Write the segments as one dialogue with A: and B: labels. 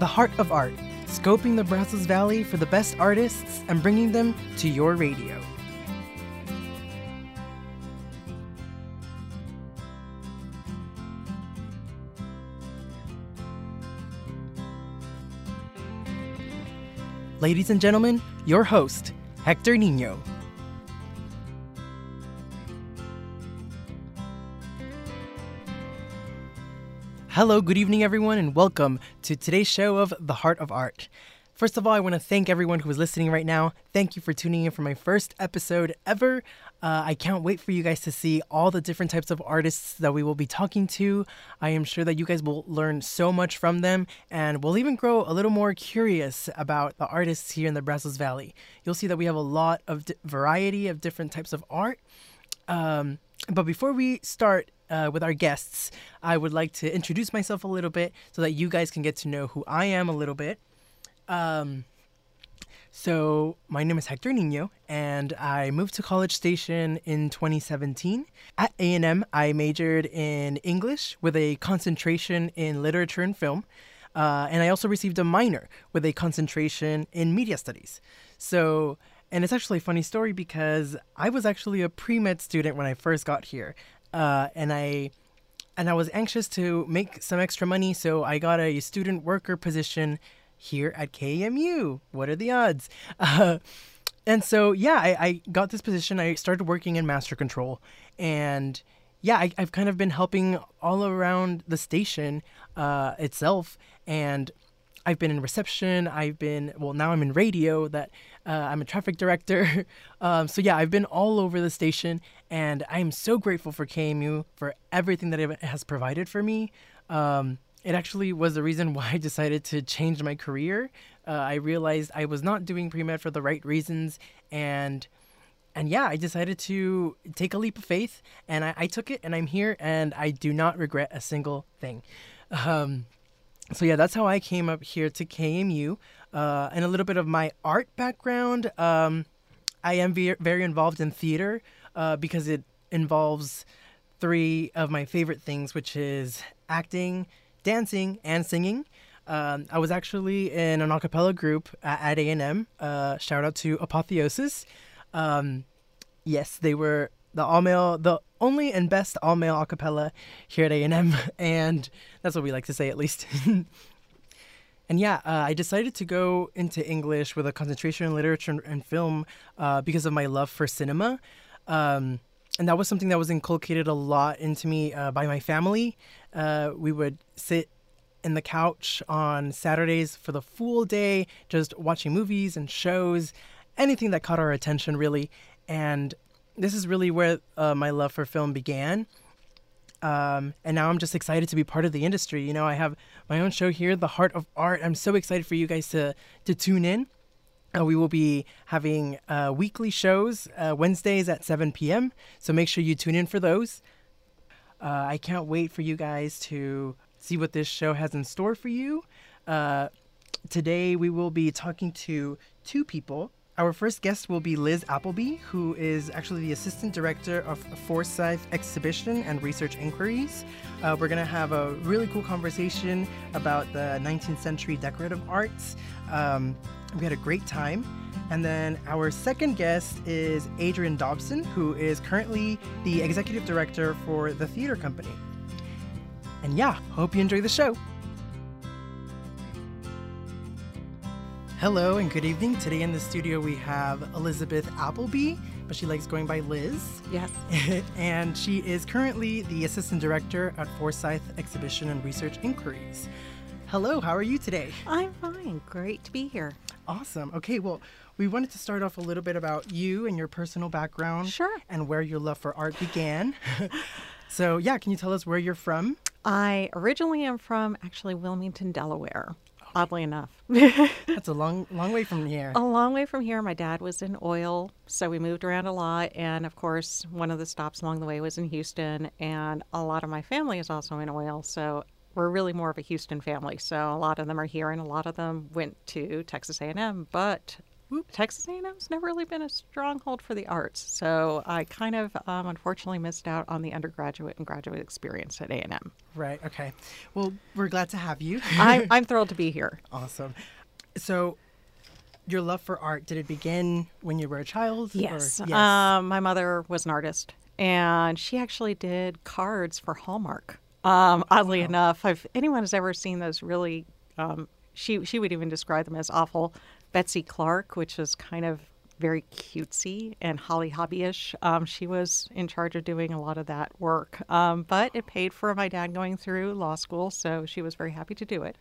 A: The Heart of Art, scoping the Brazos Valley for the best artists and bringing them to your radio. Ladies and gentlemen, your host, Hector Nino. Hello, good evening, everyone, and welcome to today's show of The Heart of Art. First of all, I want to thank everyone who is listening right now. Thank you for tuning in for my first episode ever. Uh, I can't wait for you guys to see all the different types of artists that we will be talking to. I am sure that you guys will learn so much from them and will even grow a little more curious about the artists here in the Brazos Valley. You'll see that we have a lot of variety of different types of art. Um, but before we start uh, with our guests, I would like to introduce myself a little bit so that you guys can get to know who I am a little bit. Um, so my name is Hector Nino, and I moved to College Station in 2017. At A&M, I majored in English with a concentration in literature and film, uh, and I also received a minor with a concentration in media studies. So, and it's actually a funny story because I was actually a pre med student when I first got here, uh, and I and I was anxious to make some extra money, so I got a student worker position here at KAMU. What are the odds? Uh, and so, yeah, I, I, got this position. I started working in master control. And yeah, I, have kind of been helping all around the station uh, itself. And I've been in reception. I've been, well, now I'm in radio, that uh, I'm a traffic director. um, so yeah, I've been all over the station. And I'm so grateful for KAMU for everything that it has provided for me. Um, it actually was the reason why I decided to change my career. Uh, I realized I was not doing pre med for the right reasons, and and yeah, I decided to take a leap of faith, and I, I took it, and I'm here, and I do not regret a single thing. Um, so yeah, that's how I came up here to KAMU, uh, and a little bit of my art background. Um, I am ve- very involved in theater uh, because it involves three of my favorite things, which is acting, dancing and singing. Um, I was actually in an a cappella group at, A&M. Uh, shout out to Apotheosis. Um, yes, they were the all male, the only and best all male a cappella here at A&M, and that's what we like to say at least. and yeah, uh, I decided to go into English with a concentration in literature and film uh, because of my love for cinema. Um, and that was something that was inculcated a lot into me uh, by my family. Uh, we would sit in the couch on Saturdays for the full day, just watching movies and shows, anything that caught our attention, really. And this is really where uh, my love for film began. Um, and now I'm just excited to be part of the industry. You know, I have my own show here, The Heart of Art. I'm so excited for you guys to to tune in. Uh, we will be having uh, weekly shows uh, Wednesdays at 7 p.m. So make sure you tune in for those. Uh, I can't wait for you guys to see what this show has in store for you. Uh, today we will be talking to two people. Our first guest will be Liz Applebye, who is actually the Assistant Director of Forsyth Exhibition and Research Inquiries. Uh, we're going to have a really cool conversation about the 19th century decorative arts. Um, we had a great time. And then our second guest is Adrienne Dobson, who is currently the executive director for the theater company. And yeah, hope you enjoy the show. Hello and good evening. Today in the studio we have Elizabeth Applebye, but she likes going by Liz.
B: Yes.
A: and she is currently the assistant director at Forsyth Exhibition and Research Inquiries. Hello, how are you today?
B: I'm fine. Great to be here.
A: Awesome. Okay, well, we wanted to start off a little bit about you and your personal background.
B: Sure.
A: And where your love for art began. so, yeah, can you tell us where you're from?
B: I originally am from actually Wilmington, Delaware. Oddly enough,
A: that's a long, long way from here.
B: A long way from here. My dad was in oil, so we moved around a lot. And of course, one of the stops along the way was in Houston, and a lot of my family is also in oil. So we're really more of a Houston family. So a lot of them are here, and a lot of them went to Texas A&M. But Texas A&M's never really been a stronghold for the arts, so I kind of um, unfortunately missed out on the undergraduate and graduate experience at A&M.
A: Right. Okay. Well, we're glad to have you.
B: I'm, I'm thrilled to be here.
A: awesome. So, your love for art did it begin when you were a child?
B: Yes.
A: yes.
B: Um, my mother was an artist, and she actually did cards for Hallmark. Um, oddly enough, if anyone has ever seen those really, um, she she would even describe them as awful. Betsey Clark, which is kind of very cutesy and Holly Hobbie-ish. Um, she was in charge of doing a lot of that work, um, but it paid for my dad going through law school, so she was very happy to do it.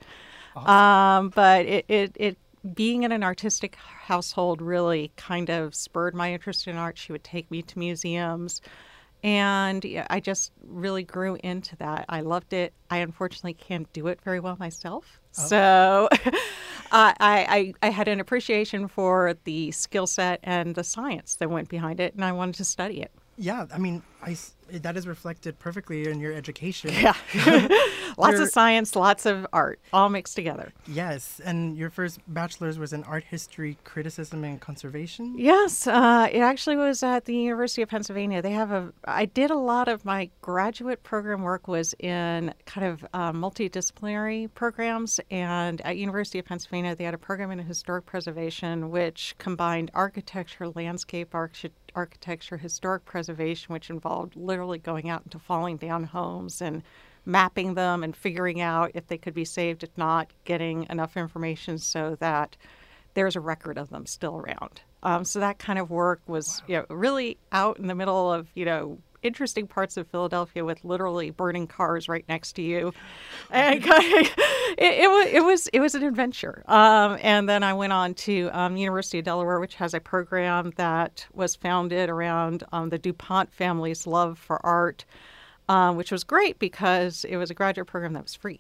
B: Um, but it, it, it being in an artistic household really kind of spurred my interest in art. She would take me to museums. And yeah, I just really grew into that. I loved it. I unfortunately can't do it very well myself. So uh, I, I, I had an appreciation for the skill set and the science that went behind it, and I wanted to study it.
A: yeah. I mean, I that is reflected perfectly in your education.
B: Yeah. lots
A: You're-
B: of science, lots of art, all mixed together.
A: Yes. And your first bachelor's was in art history, criticism, and conservation.
B: Yes, uh, it actually was at the University of Pennsylvania. They have a. I did a lot of my graduate program work was in kind of uh, multidisciplinary programs, and at University of Pennsylvania they had a program in historic preservation which combined architecture, landscape arch- architecture, historic preservation, which involved literally going out into falling down homes and mapping them and figuring out if they could be saved, if not, getting enough information so that there's a record of them still around. Um, so that kind of work was, you know, really out in the middle of, you know, interesting parts of Philadelphia with literally burning cars right next to you, and kind of, it, it was it was it was an adventure. Um, and then I went on to um, University of Delaware, which has a program that was founded around um, the Dupont family's love for art, um, which was great because it was a graduate program that was free.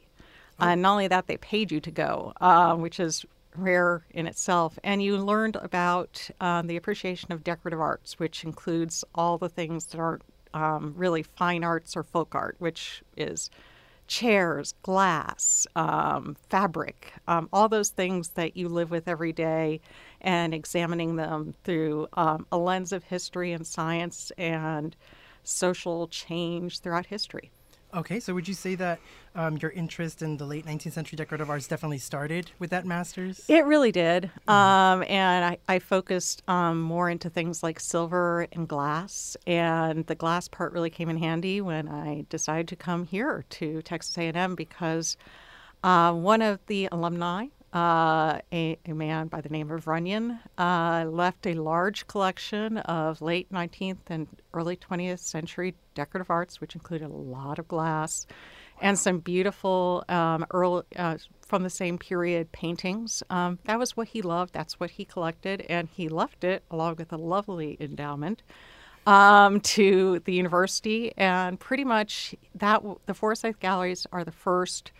B: And not only that, they paid you to go, uh, which is rare in itself. And you learned about um, the appreciation of decorative arts, which includes all the things that aren't um, really fine arts or folk art, which is chairs, glass, um, fabric, um, all those things that you live with every day, and examining them through um, a lens of history and science and social change throughout history.
A: Okay, so would you say that um, your interest in the late 19th century decorative arts definitely started with that master's?
B: It really did. Um, and I, I focused um, more into things like silver and glass. And the glass part really came in handy when I decided to come here to Texas A&M because uh, one of the alumni, uh, a, a man by the name of Runyon, uh, left a large collection of late 19th and early 20th century decorative arts, which included a lot of glass and some beautiful um, early, uh, from the same period paintings. Um, that was what he loved. That's what he collected, and he left it along with a lovely endowment um, to the university. And pretty much that the Forsyth Galleries are the first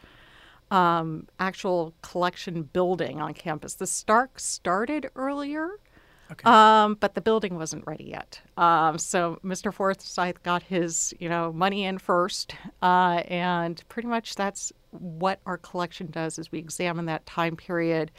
B: um, actual collection building on campus. The Stark started earlier.
A: Okay.
B: Um, but the building wasn't ready yet. Um, so Mr. Forsyth got his, you know, money in first, uh, and pretty much that's what our collection does. Is we examine that time period,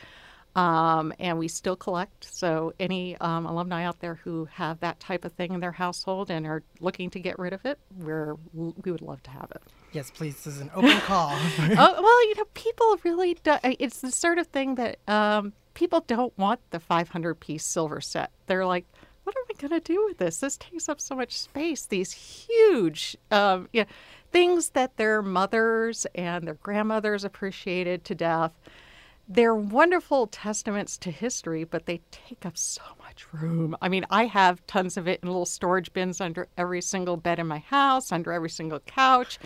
B: um, and we still collect. So any um, alumni out there who have that type of thing in their household and are looking to get rid of it, we're we would love to have it.
A: yes, please. This is an open call.
B: oh, well, you know, people really do. It's the sort of thing that um, people don't want the 500 piece silver set. They're like, what are we going to do with this? This takes up so much space. These huge, um, yeah, things that their mothers and their grandmothers appreciated to death. They're wonderful testaments to history, but they take up so much room. I mean, I have tons of it in little storage bins under every single bed in my house, under every single couch.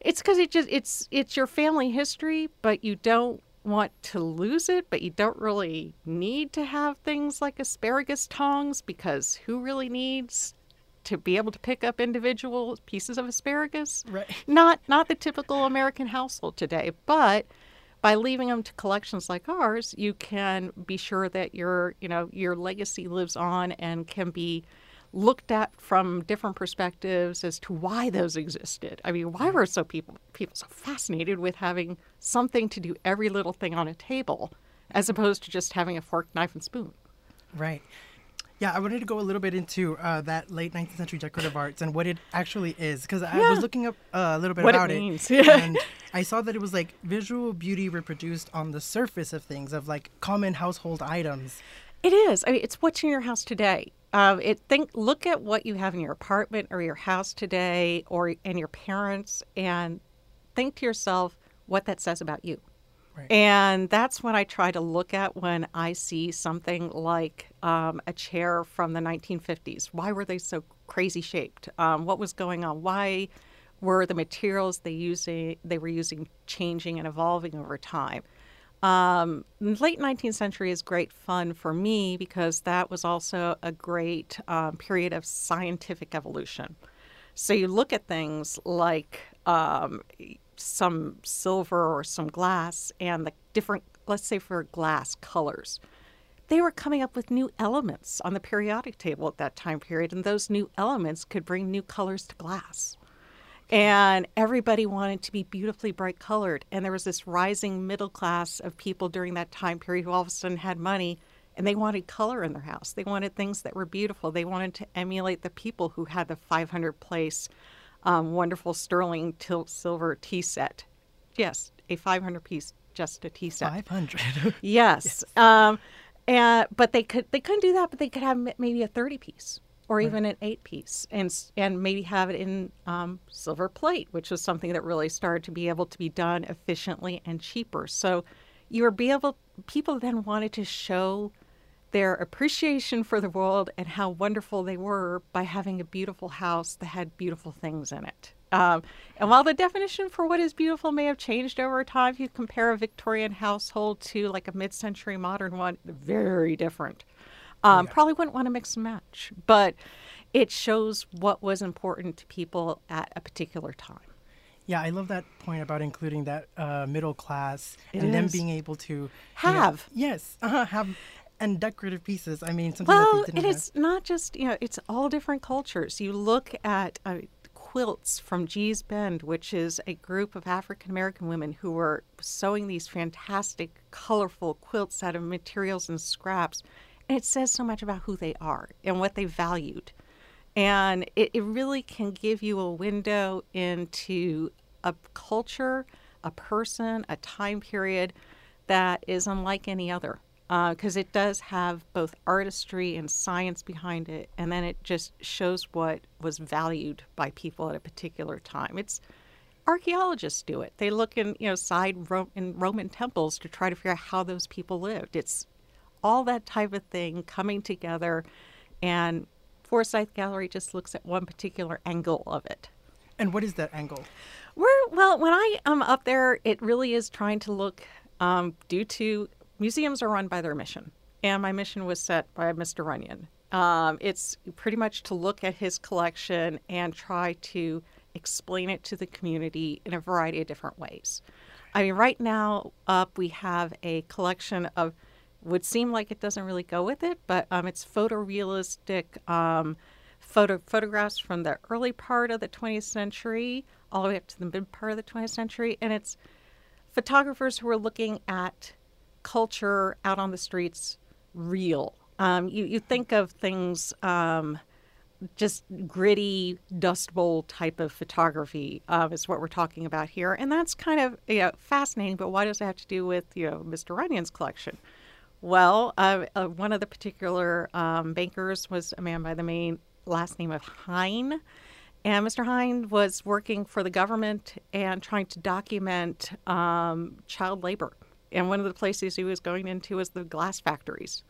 B: It's because it just it's it's your family history, but you don't want to lose it, but you don't really need to have things like asparagus tongs because who really needs to be able to pick up individual pieces of asparagus?
A: Right.
B: Not not the typical American household today, but by leaving them to collections like ours, you can be sure that your you know your legacy lives on and can be looked at from different perspectives as to why those existed. I mean, why were so people people so fascinated with having something to do every little thing on a table, as opposed to just having a fork, knife, and spoon?
A: Right. Yeah, I wanted to go a little bit into uh, that late 19th century decorative arts and what it actually is, because I
B: Yeah.
A: was looking up uh, a little bit
B: What it
A: about
B: means.
A: and I saw that it was like visual beauty reproduced on the surface of things, of like common household items.
B: It is. I mean, it's what's in your house today. Um, it think look at what you have in your apartment or your house today, or and your parents, and think to yourself what that says about you. And that's what I try to look at when I see something like um, a chair from the 1950s. Why were they so crazy shaped? Um, what was going on? Why were the materials they using they were using changing and evolving over time? Um, late 19th century is great fun for me because that was also a great um, period of scientific evolution. So you look at things like um, some silver or some glass and the different, let's say for glass colors. They were coming up with new elements on the periodic table at that time period, and those new elements could bring new colors to glass and everybody wanted to be beautifully bright colored. And there was this rising middle class of people during that time period who all of a sudden had money and they wanted color in their house. They wanted things that were beautiful. They wanted to emulate the people who had the 500 place um, wonderful sterling tilt silver tea set. Yes, a 500 piece just a tea set.
A: 500.
B: Yes. Um, and but they could they couldn't do that, but they could have maybe a thirty piece or even an eight piece, and and maybe have it in um, silver plate, which was something that really started to be able to be done efficiently and cheaper. So you were be able people then wanted to show their appreciation for the world and how wonderful they were by having a beautiful house that had beautiful things in it. Um, and while the definition for what is beautiful may have changed over time, if you compare a Victorian household to like a mid-century modern one, they're very different. Um, Probably wouldn't want to mix and match, but it shows what was important to people at a particular time.
A: yeah, I love that point about including that uh, middle class
B: It
A: and them being able to you know-
B: Have.
A: yes, uh, have and decorative pieces. I mean, something
B: Well,
A: that they
B: and
A: didn't
B: it's not just you know it's all different cultures. You look at uh, quilts from Gee's Bend, which is a group of African American women who were sewing these fantastic, colorful quilts out of materials and scraps, and it says so much about who they are and what they valued, and it, it really can give you a window into a culture, a person, a time period that is unlike any other because it does have both artistry and science behind it, and then it just shows what was valued by people at a particular time. It's archaeologists do it. They look in you know side Ro- in Roman temples to try to figure out how those people lived. It's all that type of thing coming together, and Forsyth Gallery just looks at one particular angle of it.
A: And what is that angle?
B: We're well. When I am up there, it really is trying to look. Um, due to museums are run by their mission, and my mission was set by Mr. Runyon. Um, it's pretty much to look at his collection and try to explain it to the community in a variety of different ways. I mean, right now up we have a collection of would seem like it doesn't really go with it, but um, it's photorealistic um, photo photographs from the early part of the 20th century all the way up to the mid part of the 20th century, and it's photographers who are looking at culture out on the streets real. Um, you, you think of things um, just gritty dust bowl type of photography um, is what we're talking about here, and that's kind of you know, fascinating. But why does it have to do with you know Mr. Runyon's collection? Well, uh, uh, one of the particular um, bankers was a man by the main last name of Hine. And Mr. Hine was working for the government and trying to document um, child labor. And one of the places he was going into was the glass factories.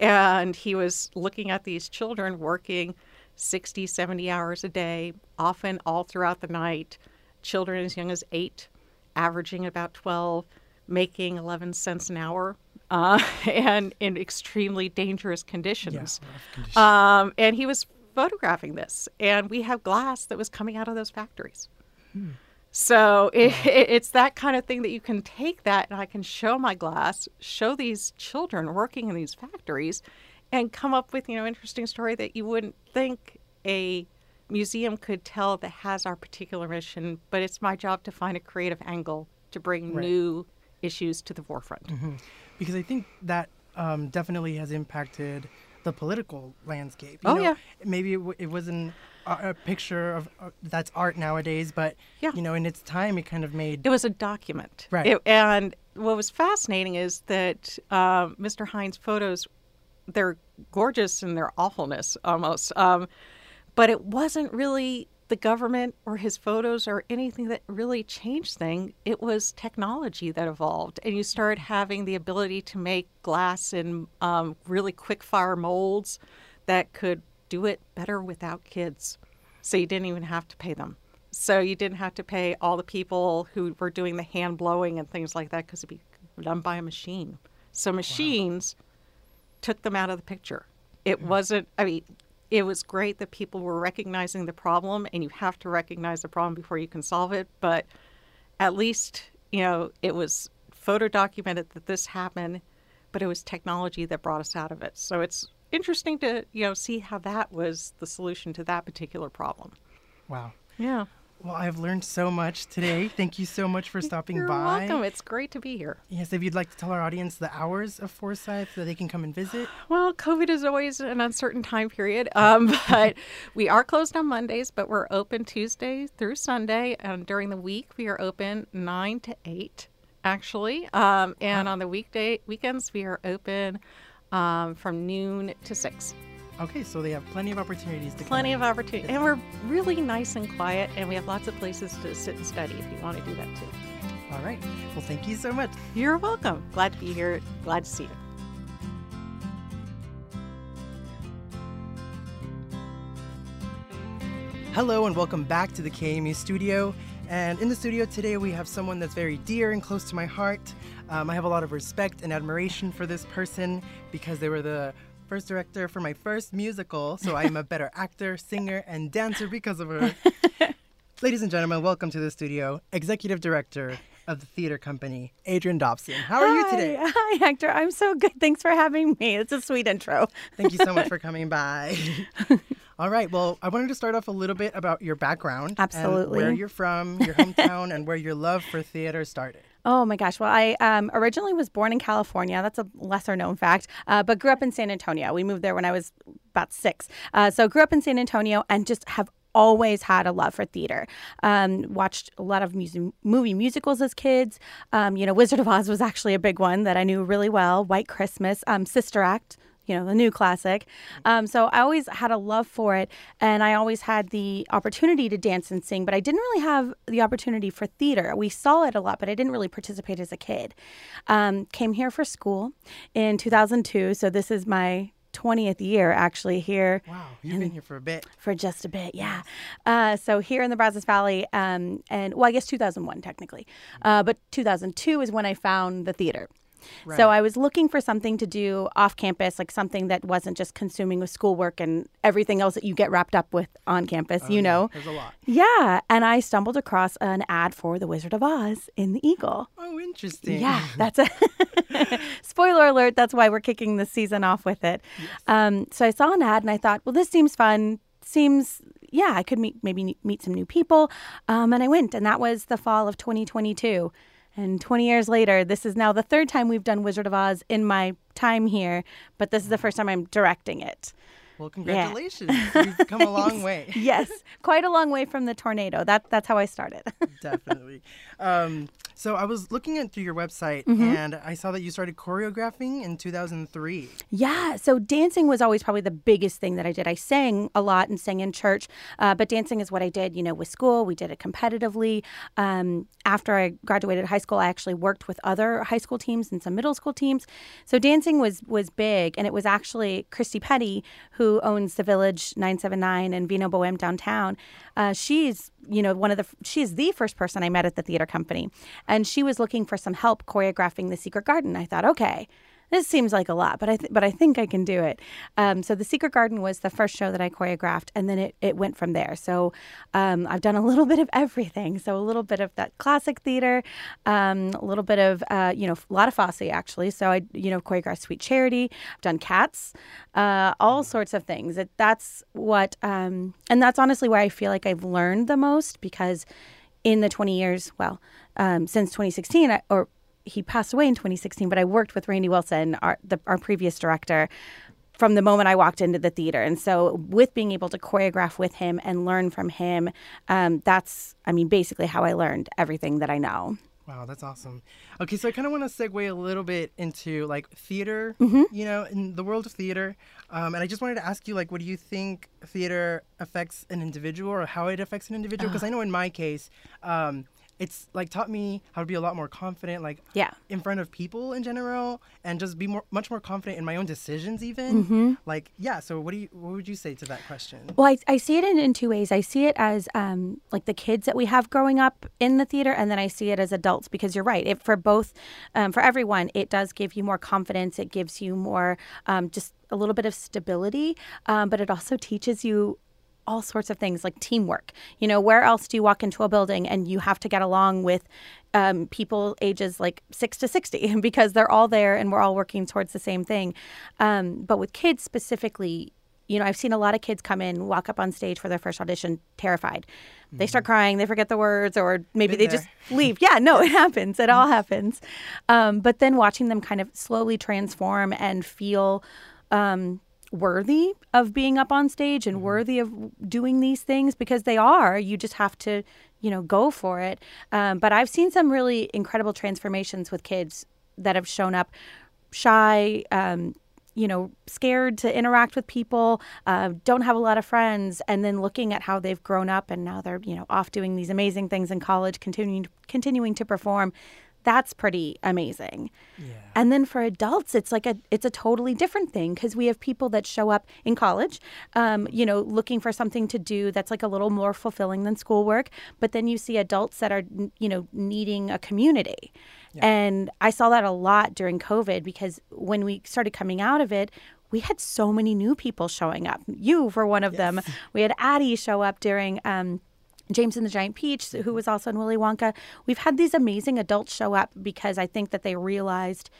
B: And he was looking at these children working 60, 70 hours a day, often all throughout the night. Children as young as eight, averaging about 12, making 11 cents an hour, uh, and in extremely dangerous conditions.
A: rough conditions.
B: Um, and he was photographing this, and we have glass that was coming out of those factories. So it, it's that kind of thing that you can take that, and I can show my glass, show these children working in these factories, and come up with you know interesting story that you wouldn't think a museum could tell that has our particular mission. But it's my job to find a creative angle to bring
A: Right.
B: new issues to the forefront.
A: because I think that um, definitely has impacted the political landscape. You
B: Oh,
A: know,
B: yeah.
A: Maybe it, w- it wasn't a, picture of uh, that's art nowadays, but
B: Yeah.
A: you know, in its time, it kind of made
B: It was a document.
A: Right.
B: It- and what was fascinating is that um, Mr. Hines' photos, they're gorgeous in their awfulness almost. Um, but it wasn't really the government or his photos or anything that really changed things. It was technology that evolved. And you started having the ability to make glass in um, really quick fire molds that could do it better without kids. So you didn't even have to pay them. So you didn't have to pay all the people who were doing the hand blowing and things like that because it'd be done by a machine. So machines took them out of the picture. It wasn't, I mean, it was great that people were recognizing the problem, and you have to recognize the problem before you can solve it. But at least, you know, it was photo documented that this happened, but it was technology that brought us out of it. So it's interesting to, you know, see how that was the solution to that particular problem.
A: wow.
B: Yeah.
A: Well, I've learned so much today. Thank you so much for stopping
B: You're
A: by.
B: welcome. It's great to be here.
A: Yes, if you'd like to tell our audience the hours of Forsyth so they can come and visit.
B: Well, COVID is always an uncertain time period, um, but we are closed on Mondays, but we're open Tuesday through Sunday, and during the week we are open nine to eight, actually, um, and on the weekday weekends we are open um, from noon to six.
A: Okay, so they have plenty of opportunities to
B: Plenty of opportunities, and we're really nice and quiet, and we have lots of places to sit and study if you want to do that too.
A: All right. Well, thank you so much.
B: You're welcome. Glad to be here. Glad to see you.
A: Hello and welcome back to the KAMU studio. And in the studio today, we have someone that's very dear and close to my heart. Um, I have a lot of respect and admiration for this person because they were the first director for my first musical. So I am a better actor, singer, and dancer because of her. Ladies and gentlemen, welcome to the studio, Executive Director of the theater company, Adrienne Dobson. How are you today?
C: Hi, hi, Hector. I'm so good. Thanks for having me. It's a sweet intro.
A: Thank you so much for coming by. All right. Well, I wanted to start off a little bit about your background. and
C: Absolutely.
A: where you're from, your hometown, and where your love for theater started.
C: Oh my gosh. Well, I um, originally was born in California. That's a lesser known fact, uh, but grew up in San Antonio. We moved there when I was about six. Uh, so grew up in San Antonio and just have always had a love for theater. Um, watched a lot of movie musicals as kids. Um, you know, Wizard of Oz was actually a big one that I knew really well. White Christmas, um, Sister Act. You know, the new classic. Um, so I always had a love for it, and I always had the opportunity to dance and sing, but I didn't really have the opportunity for theater. We saw it a lot, but I didn't really participate as a kid. Um, came here for school in 2002, so this is my 20th year actually here
A: Wow, you've been here for a bit.
C: for just a bit, yeah. Uh, so here in the Brazos Valley, um, and well, I guess 2001 technically, uh, but 2002 is when I found the theater. So I was looking for something to do off campus, like something that wasn't just consuming with schoolwork and everything else that you get wrapped up with on campus, you know.
A: There's a lot.
C: Yeah, and I stumbled across an ad for The Wizard of Oz in the Eagle.
A: Oh, interesting.
C: Yeah, that's a spoiler alert. That's why we're kicking the season off with it. Um, so I saw an ad and I thought, well, this seems fun. Seems, yeah, I could meet maybe meet some new people. Um, and I went, and that was the fall of 2022. And 20 years later, this is now the third time we've done Wizard of Oz in my time here, but this is the first time I'm directing it.
A: Well, congratulations. You've come a long way.
C: Yes, quite a long way from the tornado. That that's how I started.
A: Definitely. Um, so I was looking at through your website
C: Mm-hmm.
A: and I saw that you started choreographing in 2003.
C: Yeah, so dancing was always probably the biggest thing that I did. I sang a lot and sang in church, uh, but dancing is what I did, you know, with school. We did it competitively. Um, after I graduated high school, I actually worked with other high school teams and some middle school teams. So dancing was was big, and it was actually Christy Petty who owns the Village 979 and Vino Bohem downtown. Uh, she's you know one of the she's the first person I met at the theater company, and she was looking for some help choreographing the Secret Garden. I thought, okay this seems like a lot, but I th- but I think I can do it. Um, so the Secret Garden was the first show that I choreographed, and then it, it went from there. So um, I've done a little bit of everything. So a little bit of that classic theater, um, a little bit of uh, you know a lot of Fosse actually. So I you know choreographed Sweet Charity. I've done Cats, uh, all sorts of things. It, that's what, um, and that's honestly where I feel like I've learned the most because in the 20 years, well, um, since 2016, I, or he passed away in 2016, but I worked with Randy Wilson, our, the, our previous director, from the moment I walked into the theater. And so, with being able to choreograph with him and learn from him, um, that's, I mean, basically how I learned everything that I know.
A: Wow, that's awesome. Okay, so I kind of want to segue a little bit into like theater,
C: Mm-hmm.
A: you know, in the world of theater. Um, and I just wanted to ask you, like, what do you think theater affects an individual or how it affects an individual? Because I know in my case, um, it's like taught me how to be a lot more confident, like
C: Yeah.
A: in front of people in general, and just be more, much more confident in my own decisions, even.
C: Mm-hmm.
A: Like, yeah. So, what do you, what would you say to that question?
C: Well, I, I see it in, in two ways. I see it as um, like the kids that we have growing up in the theater, and then I see it as adults because you're right. It, for both, um, for everyone, it does give you more confidence. It gives you more um, just a little bit of stability, um, but it also teaches you all sorts of things like teamwork. You know, where else do you walk into a building and you have to get along with um, people ages like six to 60 because they're all there and we're all working towards the same thing. Um, but with kids specifically, you know, I've seen a lot of kids come in, walk up on stage for their first audition terrified. They start crying, they forget the words, or maybe
A: Been
C: they
A: there.
C: just leave. Yeah, no, it happens. It all happens. Um, but then watching them kind of slowly transform and feel um, worthy of being up on stage and worthy of doing these things because they are. You just have to, you know, go for it. Um, but I've seen some really incredible transformations with kids that have shown up shy, um, you know, scared to interact with people, uh, don't have a lot of friends, and then looking at how they've grown up and now they're, you know, off doing these amazing things in college, continuing continuing to perform. That's pretty amazing.
A: Yeah.
C: And then for adults, it's like a it's a totally different thing because we have people that show up in college, um, you know, looking for something to do that's like a little more fulfilling than schoolwork. But then you see adults that are, you know, needing a community. And I saw that a lot during COVID because when we started coming out of it, we had so many new people showing up. You were one of them. We had Addie show up during. Um, James and the Giant Peach, who was also in Willy Wonka. We've had these amazing adults show up because I think that they realized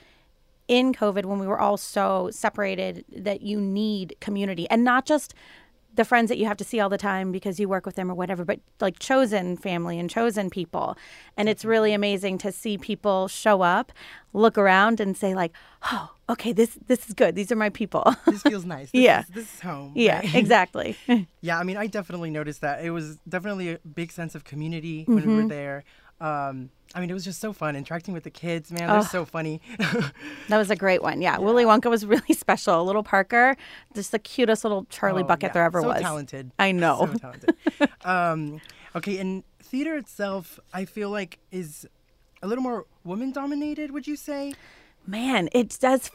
C: in COVID when we were all so separated that you need community and not just the friends that you have to see all the time because you work with them or whatever, but like chosen family and chosen people. And it's really amazing to see people show up, look around and say like, "Oh, okay, this this is good. These are my people."
A: This feels nice. This
C: Yeah.
A: Is, this is home.
C: yeah,
A: right?
C: exactly.
A: Yeah, I mean, I definitely noticed that. It was definitely a big sense of community when
C: Mm-hmm.
A: we were there. Um, I mean, it was just so fun interacting with the kids, man. They're so funny.
C: That was a great one. Yeah. Willy Wonka was really special. Little Parker, just the cutest little Charlie
A: Oh,
C: bucket
A: yeah,
C: there ever
A: so
C: was.
A: talented.
C: I know.
A: So talented. um, okay, and theater itself, I feel like is a little more woman dominated. Would you say?
C: Man, it does.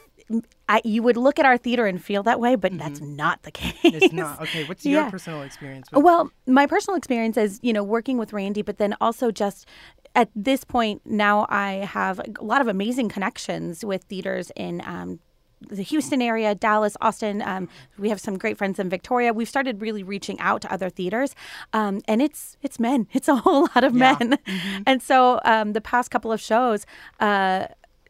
C: I, you would look at our theater and feel that way, but that's not the case.
A: Mm-hmm. It's not. Okay, what's your
C: Yeah.
A: personal experience? With
C: Well, my personal experience is, you know, working with Randy, but then also just at this point now I have a lot of amazing connections with theaters in um, the Houston area, Dallas, Austin. Um, we have some great friends in Victoria. We've started really reaching out to other theaters, um, and it's it's men. It's a whole lot of
A: Yeah.
C: men, and so um, the past couple of shows. Uh,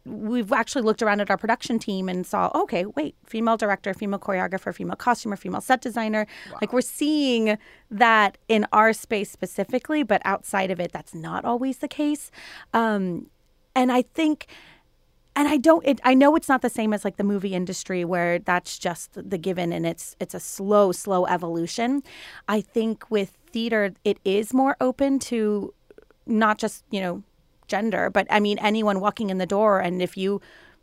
C: we've actually looked around at our production team and saw, okay, wait, female director, female choreographer, female costumer, female set designer. Like we're seeing that in our space specifically, but outside of it, that's not always the case. Um, and I think, and I don't, it, I know it's not the same as like the movie industry where that's just the given and it's it's a slow, slow evolution. I think with theater, it is more open to not just you know gender, but I mean anyone walking in the door, and if you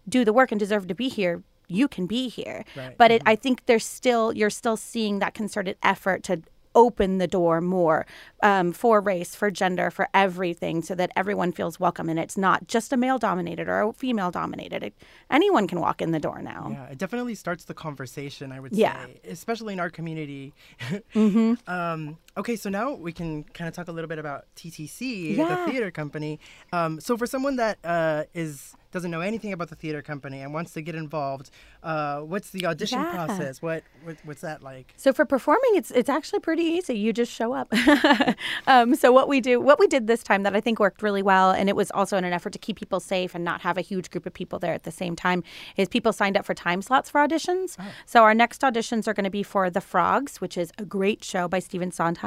C: do the work and deserve to be here, you can be here.
A: Right.
C: But it, I think there's still you're still seeing that concerted effort to open the door more um, for race, for gender, for everything, so that everyone feels welcome, and it's not just a male dominated or a female dominated. Anyone can walk in the door now.
A: Yeah, it definitely starts the conversation, I would
C: Yeah.
A: say, especially in our community.
C: Mm-hmm.
A: um, okay, so now we can kind of talk a little bit about TTC,
C: Yeah.
A: the theater company. Um, so for someone that uh, is doesn't know anything about the theater company and wants to get involved, uh, what's the audition
C: Yeah.
A: process? What, what what's that like?
C: So for performing, it's it's actually pretty easy. You just show up. um, so what we do, what we did this time that I think worked really well, and it was also in an effort to keep people safe and not have a huge group of people there at the same time, is people signed up for time slots for auditions. So our next auditions are going to be for The Frogs, which is a great show by Stephen Sondheim.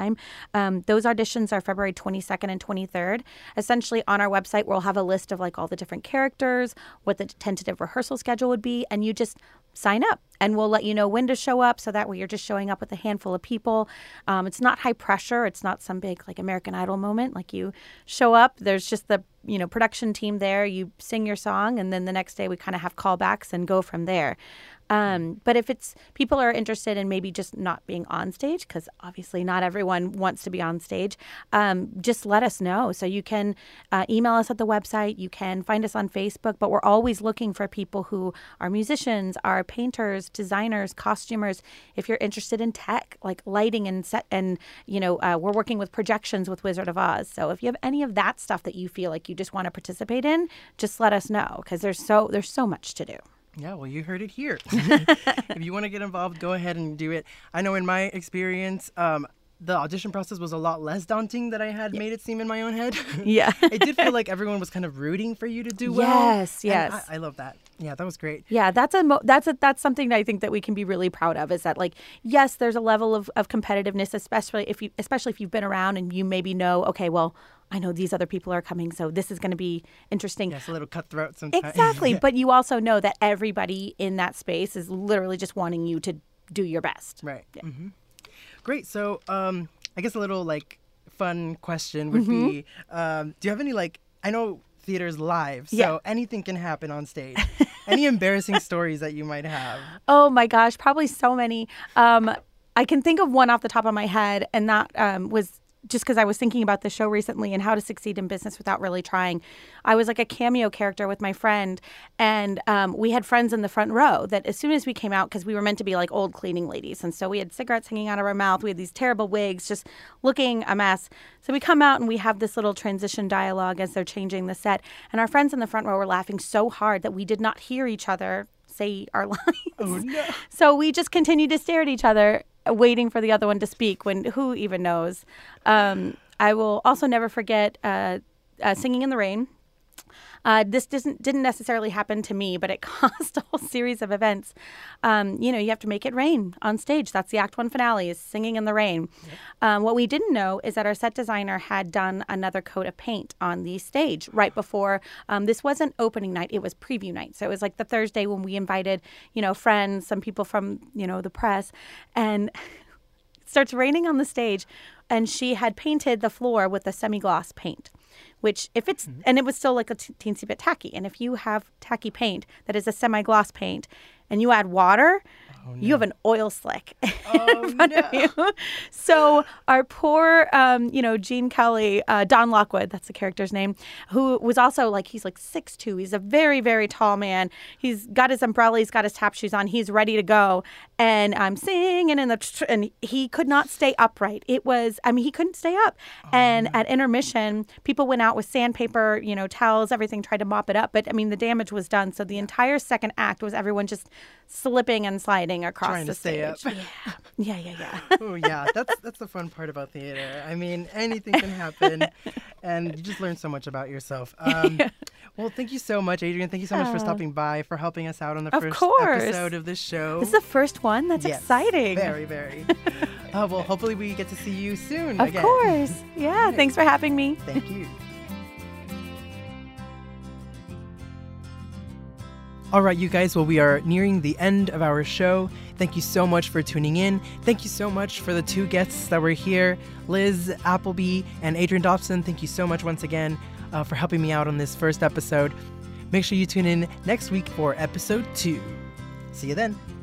C: Um, those auditions are February 22nd and 23rd. Essentially, on our website, we'll have a list of like all the different characters, what the tentative rehearsal schedule would be, and you just sign up and we'll let you know when to show up so that way you're just showing up with a handful of people. Um, it's not high pressure. It's not some big like American Idol moment. Like you show up, there's just the you know production team there. You sing your song, and then the next day we kind of have callbacks and go from there. Um, but if it's people are interested in maybe just not being on stage, because obviously not everyone wants to be on stage, um, just let us know. So you can uh, email us at the website, you can find us on Facebook, but we're always looking for people who are musicians, are painters, designers, costumers. If you're interested in tech, like lighting and set, and you know, uh, we're working with projections with Wizard of Oz. So if you have any of that stuff that you feel like you just want to participate in, just let us know because there's so there's so much to do.
A: Yeah, well, you heard it here. if you want to get involved, go ahead and do it. I know in my experience, um, the audition process was a lot less daunting than I had yeah. made it seem in my own head.
C: yeah.
A: it did feel like everyone was kind of rooting for you to do well.
C: Yes, yes.
A: I, I, love that. Yeah, that was great.
C: Yeah, that's a mo- that's a that's something that I think that we can be really proud of is that like yes, there's a level of, of competitiveness, especially if you especially if you've been around and you maybe know, okay, well, I know these other people are coming, so this is going to be interesting.
A: Yes, a little cutthroat sometimes.
C: Exactly, yeah. but you also know that everybody in that space is literally just wanting you to do your best.
A: Right. Yeah. Mm-hmm. Great. So, um, I guess a little like fun question would mm-hmm. be: um, Do you have any like? I know theater's live, so yeah. anything can happen on stage. any embarrassing stories that you might have?
C: Oh my gosh, probably so many. Um, I can think of one off the top of my head, and that um, was just because I was thinking about the show recently and how to succeed in business without really trying. I was like a cameo character with my friend, and um, we had friends in the front row that as soon as we came out, because we were meant to be like old cleaning ladies, and so we had cigarettes hanging out of our mouth, we had these terrible wigs, just looking a mess. So we come out and we have this little transition dialogue as they're changing the set, and our friends in the front row were laughing so hard that we did not hear each other say our lines.
A: Oh no!
C: So we just continued to stare at each other waiting for the other one to speak when who even knows. Um, I will also never forget uh, uh, singing in the rain. Uh, this didn't didn't necessarily happen to me, but it caused a whole series of events. Um, you know, you have to make it rain on stage. That's the Act One finale is singing in the rain. Um, what we didn't know is that our set designer had done another coat of paint on the stage right before. Um, this wasn't opening night; it was preview night. So it was like the Thursday when we invited, you know, friends, some people from you know the press, and it starts raining on the stage, and she had painted the floor with a semi gloss paint which if it's mm-hmm. and it was still like a t- teensy bit tacky and if you have tacky paint that is a semi-gloss paint and you add water Oh, no. You have an oil slick oh, in front no. of you. So our poor, um, you know, Gene Kelly, uh, Don Lockwood, that's the character's name, who was also like he's like six two. He's a very very tall man. He's got his umbrella. He's got his tap shoes on. He's ready to go. And I'm singing in the tr- and he could not stay upright. It was I mean he couldn't stay up. Oh, and no. at intermission, people went out with sandpaper, you know, towels, everything, tried to mop it up. But I mean the damage was done. So the entire second act was everyone just slipping and sliding across
A: Trying
C: the
A: to stay
C: stage.
A: up.
C: Yeah, yeah, yeah. yeah.
A: oh yeah, that's that's the fun part about theater. I mean, anything can happen, and you just learn so much about yourself. Um, yeah. Well, thank you so much, Adrienne. Thank you so much for stopping by, for helping us out on the
C: of
A: first
C: course.
A: episode of this show.
C: This is the first one. That's
A: yes,
C: exciting.
A: Very, very. uh, well, hopefully we get to see you soon.
C: Of
A: again.
C: course. Yeah. Right. Thanks for having me.
A: Thank you. All right, you guys, well, we are nearing the end of our show. Thank you so much for tuning in. Thank you so much for the two guests that were here Liz Applebye and Adrienne Dobson. Thank you so much once again uh, for helping me out on this first episode. Make sure you tune in next week for episode two. See you then.